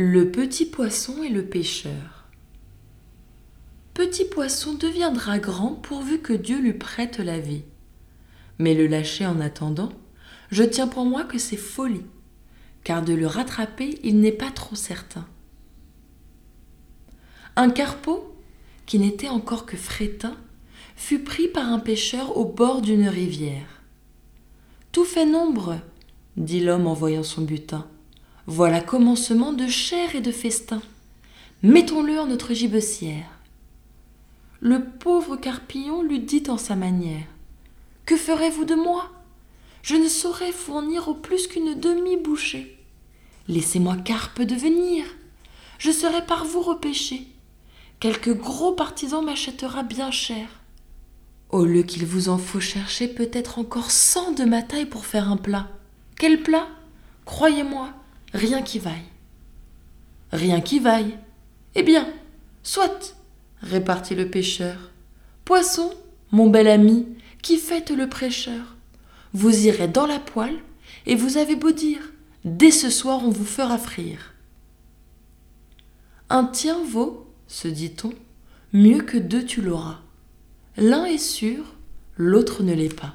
Le petit poisson et le pêcheur. Petit poisson deviendra grand pourvu que Dieu lui prête la vie. Mais le lâcher en attendant, je tiens pour moi que c'est folie, car de le rattraper, il n'est pas trop certain. Un carpeau, qui n'était encore que frétin, fut pris par un pêcheur au bord d'une rivière. Tout fait nombre, dit l'homme en voyant son butin. Voilà commencement de chair et de festin. Mettons-le en notre gibecière. Le pauvre Carpillon lui dit en sa manière. Que ferez-vous de moi? Je ne saurais fournir au plus qu'une demi-bouchée. Laissez-moi carpe devenir. Je serai par vous repêché. Quelque gros partisan m'achètera bien cher. Au lieu qu'il vous en faut chercher peut-être encore cent de ma taille pour faire un plat. Quel plat? Croyez-moi, rien qui vaille. Rien qui vaille. Eh bien, soit, répartit le pêcheur. Poisson, mon bel ami, qui faites le prêcheur. Vous irez dans la poêle, et vous avez beau dire, dès ce soir on vous fera frire. Un tien vaut, se dit-on, mieux que deux tu l'auras. L'un est sûr, l'autre ne l'est pas.